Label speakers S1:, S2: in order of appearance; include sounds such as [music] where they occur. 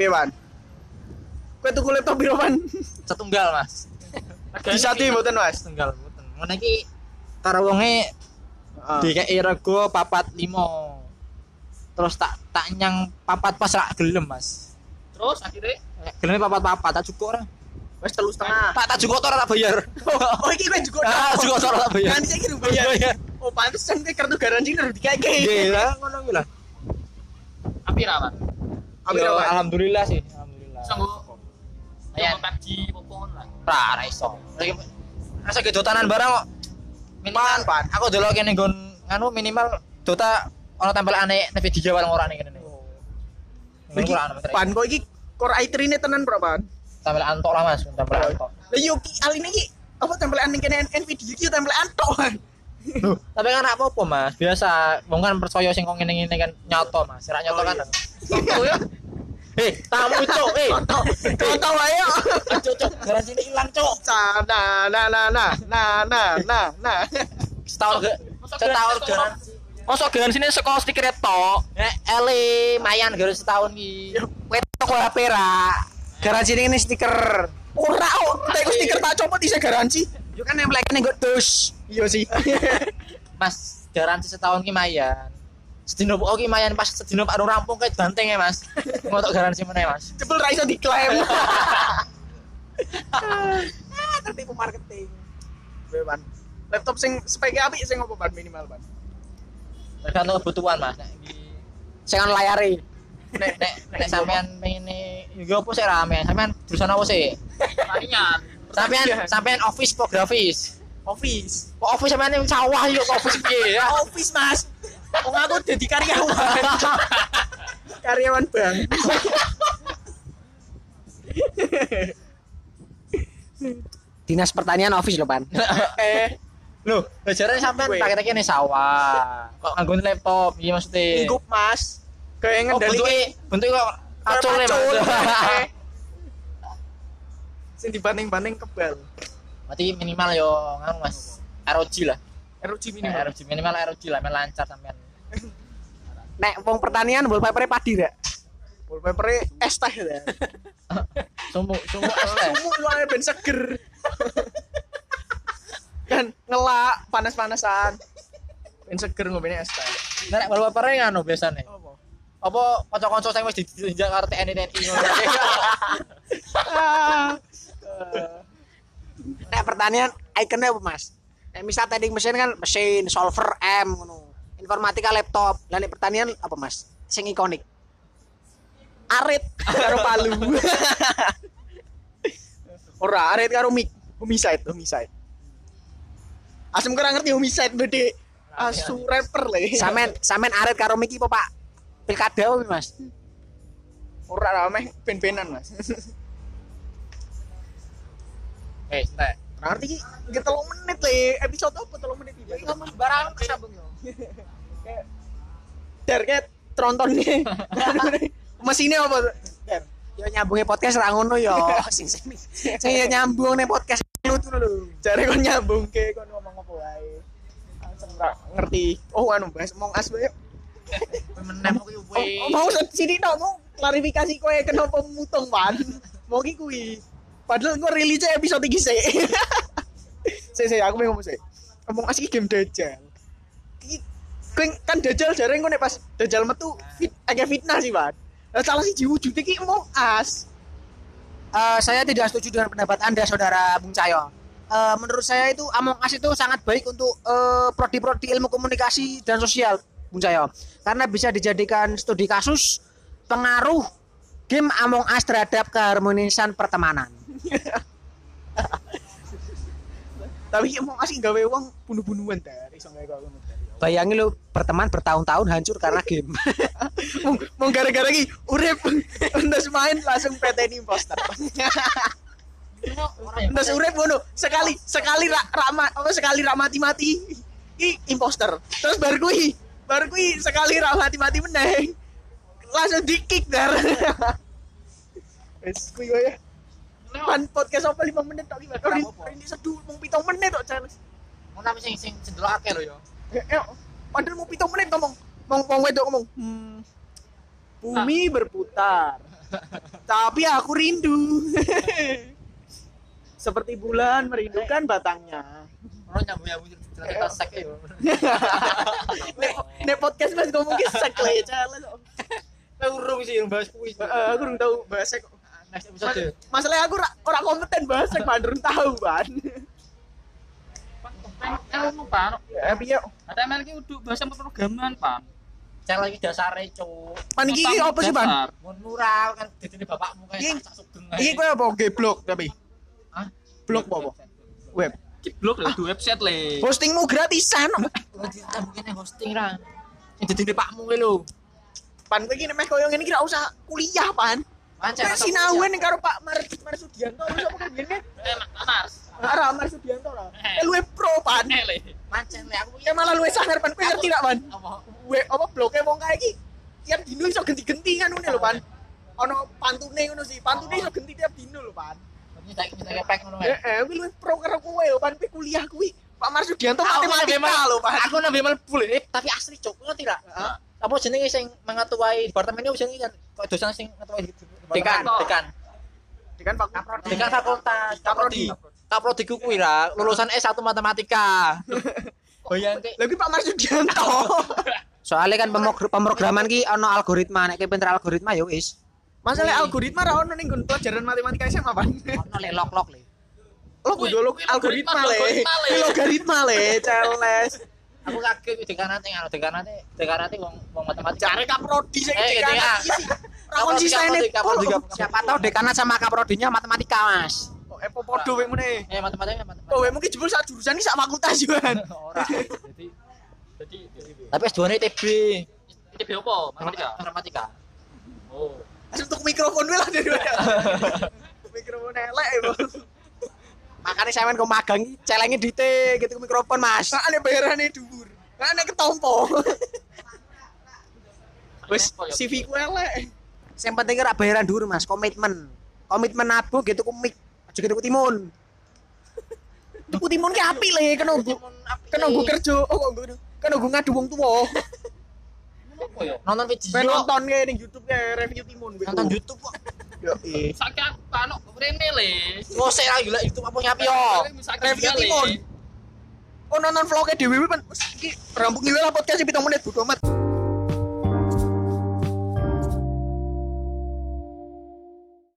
S1: Piye, Pan? Kowe tuku laptop piro, Pan?
S2: setunggal mas
S1: Disatu mboten, Mas?
S2: setunggal mboten ngono iki karo wonge
S1: Heeh.
S2: dikei rego papat limo terus tak tak nyang papat pas rak gelem mas
S3: Terus akhirnya
S2: gelem papat papat tak cukup ora
S1: Wes telu setengah.
S2: tak tak cukup ora tak bayar
S1: Oh, iki kowe juga.
S2: ah cukup ora tak bayar
S1: Kan iki bayar. Oh, pantesan kowe kartu garansi udah dikake.
S2: Nggih lah ngono kuwi lah
S3: api rawan.
S1: Apa?
S2: alhamdulillah sih alhamdulillah Ayan.
S3: Yang PUBG popon lah.
S2: Ra, ra iso. Rasa ke dotanan barang kok. Minimal,
S1: Pan,
S2: aku delok kene nggon nganu minimal dota ono tempel aneh tapi di Jawa ora nih kene.
S1: Iki
S2: pan
S1: pan kok iki Core i3 ne tenan berapa?
S2: tempel antok lah Mas, tempel antok.
S1: Lah yo ki aline iki apa tempelan ning kene Nvidia iki tempel antok kan.
S2: Loh, tapi kan apa apa Mas? Biasa wong kan percaya sing kok ngene-ngene kan nyoto Mas. Ora nyoto
S1: Oh,
S2: kan.
S1: iya.
S3: Oh ya. [laughs]
S2: Eh, tamu cuk, eh.
S1: Contoh wae yo.
S2: Cuk, cuk, garansi ini ilang cuk.
S1: Nah, nah, nah, nah, nah, nah, nah, nah.
S2: Setahun ke setahun garansi. Mosok garansi ini sekolah stiker tok. Nek ele mayan garansi setahun ki.
S1: Kowe toko HP ra. Garansi ini stiker. Ora, oh, tek stiker tak copot bisa garansi. Yo kan nempel kene nggo dus. Iya sih.
S2: Mas, garansi setahun ki mayan. Sedino ki mayan pas sedino Pak rampung kayak banteng ya, Mas. Ngotok garansi meneh, Mas.
S1: Jebul ra iso diklaim. [laughs] Ah, tertipu marketing. Kowe ban. Laptop sing speknya apik sing opo ban minimal ban.
S2: Tergantung kebutuhan, Mas. Nek iki
S1: Sing on layare.
S2: nek nek nek sampean ngene yo opo sih rame? Sampean jurusan apa sih?
S3: Tanian.
S2: Sampean sampean office po grafis.
S1: Office.
S2: Kok office sampean yang sawah yo kok office piye ya?
S1: Office, Mas. Wong aku jadi karyawan. [laughs] karyawan bank. [laughs] Dinas Pertanian office lho, Pan. [laughs] eh,
S2: Loh, jarane sampean pakai kene sawah. Kok nganggo laptop iki maksudnya?
S1: ingkup, Mas. Kayak
S2: Oh,
S1: ngendali
S2: bentuknya bentuknya kok kacau ya,
S1: Macul.
S2: Mas.
S1: Sing dibanding-banding kebal.
S2: Berarti minimal yo nganu Mas. ROG lah.
S1: ROG
S2: Minimal.
S1: minimal.
S2: ROG minimal ROG lah, men lancar sampean. [laughs]
S1: Nek wong pertanian wallpaper padi rek. Wallpaper es teh ya. [laughs]
S2: Sumu sumu es teh.
S1: Sumu luar ben seger. kan ngelak panas-panasan. Ben seger ngomongnya es teh.
S2: Nek wallpaper nganu biasane.
S1: Apa?
S2: Kanca-kanca sing wis ditinjak karo TNI TNI ngono. [laughs]
S1: Nek pertanian ikonnya apa, Mas? Nek misal tanding mesin kan mesin, solver M ngono. Informatika laptop. Nek pertanian apa, Mas? Sing ikonik. Arit karo palu. [laughs] Ora, arit karo mik. Homicide, homicide. Asem kurang ngerti homicide bede. Asu rapper le. [laughs] Samen samen arit karo mik apa, Pak? Pilkada apa, Mas? Ora rame ben-benan, Mas. [laughs]
S2: Eh, nek
S1: Iki nggak telung menit le episode apa telung menit iki ngomong barang kesambung yo. Kayak kayak tronton nih. [laughs] Mesinnya apa? Dar. Yo nyambungnya podcast ra ngono yo. [laughs] Sing sing sing yo nyambung nih podcast lu tuh lho. Jare kon nyambung ke kon ngomong apa wae. Langsung ra ngerti. Oh anu bahas mong as wae.
S2: meneh kuwi
S1: Oh, mau sini tok mau klarifikasi kowe kenapa mutung pan. Mau ki kuwi. Padahal gue rilis episode iki sih. [laughs] Sih sih aku mau ngomong sih. Ngomong asli game Dajjal. Ki- Kowe kan Dajjal jarang gue pas Dajjal metu fit agak fitnah sih, Pak. Lah salah sih wujud iki mau as. Eh, saya tidak setuju dengan pendapat Anda, Saudara Bung Cahyo. Eh, menurut saya itu Among Us itu sangat baik untuk eh, prodi-prodi ilmu komunikasi dan sosial, Bung Cahyo. Karena bisa dijadikan studi kasus pengaruh game Among Us terhadap keharmonisan pertemanan. [laughs] Tapi Us iki gawe wong bunuh-bunuhan dari iso gawe kok ngono dari. Bayangin lu berteman bertahun-tahun hancur karena game. [laughs] mau, mau gara-gara iki urip endas main langsung PT imposter. Endas [laughs] urip ngono, sekali sekali ra, rama apa sekali ra mati-mati i imposter. Terus baru kuwi, baru kuwi sekali ra mati-mati meneh. Langsung di kick dar. Wes kuwi wae. Pan podcast apa 5 menit tok iki.
S2: Ora
S1: Ini
S2: apa-apa.
S1: ini sedu mung 7 menit tok Charles.
S2: Mau tapi sing sing cendelake lho yo.
S1: Eh, eh, padahal mau 7 menit ngomong. Mau mau wedok ngomong. Hmm. Bumi berputar. [laughs] Tapi aku rindu. [laughs] Seperti bulan merindukan batangnya.
S2: Orang nyambung nyambung cerita sek ya. [laughs]
S1: Nek, podcast mas ngomong ki sek lah ya
S2: urung sih yang bahas kuis.
S1: Heeh, aku belum tahu bahasa kok.
S2: Next episode.
S1: Masalahnya aku ora ora kompeten bahasa ban belum tahu ban.
S3: Ilmu pan.
S1: Ya piye?
S3: Ki udah bahasa pemrograman pan.
S2: Cek lagi dasare, Cuk.
S1: Pan iki iki apa sih ban?
S2: Mun murah kan didene bapakmu
S1: Iki-
S2: sak sugeng.
S1: Iki kowe apa geblok tapi?
S2: Hah?
S1: Blog apa? Web.
S3: Ki blog lah di website le.
S1: Hostingmu gratisan.
S2: Yang hosting ra. Yang didene pakmu kuwi lho.
S1: Pan kowe iki nek meh koyo ngene iki ora usah kuliah pan.
S2: Pancen
S1: Kowe sinauan karo Pak Mar Mar Sugianto wis apa kan ngene?
S3: Eh, Mars.
S1: Ora Mar Sugianto ora. Eh luwe pro pan.
S3: Eh le.
S2: Pancen le aku
S1: Ya malah luwe sangar pan kowe ngerti gak pan?
S2: apa
S1: apa bloke wong kae iki tiap dino iso genti-genti kan ngono lho, Pan. Ono pantune ngono sih. Pantune iso genti tiap dino lho, Pan.
S2: Ini tak ini tak pek ngono
S1: Eh,
S2: kae.
S1: eh, kuwi luwih pro karo kowe lho, Pan. Kuliah kuwi Pak Marsudianto
S2: Aku
S1: matematika lho, Pan.
S2: Aku nabi mlebu eh tapi asli cuk ngerti ra?
S1: Heeh.
S2: Apa jenenge sing mengetuai departemen itu jenenge kan kok dosen sing ngetuai.
S1: Dekan.
S2: dekan.
S1: Kan Pak
S2: Dekan fakultas
S1: Kaprodi.
S2: Kaprodi ku kuwi ra lulusan S1 matematika. Bayangke
S1: Lha kuwi Pak Marsudianto.
S4: Soalnya kan pemrograman ki ono algoritma, nek pinter algoritma ya wis.
S1: Masalah algoritma ra ono ning nggon pelajaran matematika SMA, Pan.
S4: Ono le lok-lok le.
S1: Lo kudu algoritma le.
S3: Algoritma le,
S1: Charles.
S2: Aku kaget kuwi dekanate ngono dekanate dekanate wong wong matematika.
S1: Cari kaprodi sing
S2: Eh,
S1: dekan
S2: iya.
S1: iki. Ra
S2: Kaprodi,
S1: konsisten.
S2: kaprodi, kaprodi,
S1: Oh,
S2: kaprodi.
S4: Siapa tahu dekanat sama kaprodinya matematika, Mas.
S1: Oh, eh podo wek mene.
S2: Eh matematika matematika.
S1: Oh, wek mungkin jebul sak jurusan iki sak fakultas juga. [laughs]
S2: Ora.
S3: Jadi
S2: Tapi S2 ne TB.
S3: ini bio apa? Matematika.
S2: Matematika.
S3: Oh.
S1: Asal tuku mikrofon dulu lah dari [laughs] Mikrofon elek ya, Bos.
S4: Makanya saya main ke magang celenge dite gitu ke mikrofon, Mas.
S1: Nah, aneh bayarane dhuwur. Nah, aneh ketompo. [laughs] Wes CV ku elek.
S4: Yang penting ora bayaran dulu, Mas, komitmen. Komitmen nabung gitu ku mik. Aja gitu ku timun. [laughs]
S1: Tuku timun ki apik le, kena nggo kena nggo kerja. Oh, kok nggo kena nggo ngadu wong tuwa.
S3: Apa ya?
S2: Nonton video.
S1: Nonton ke ning YouTube ke review timun.
S2: Nonton YouTube kok.
S1: Yo.
S3: Saiki aku kano rene le.
S2: Ngosek lah gila YouTube apa nyapi yo.
S1: Review timun. Oh, nonton vlognya Dewi Pan. Iki rampung iki lah podcast 7 menit bodo amat.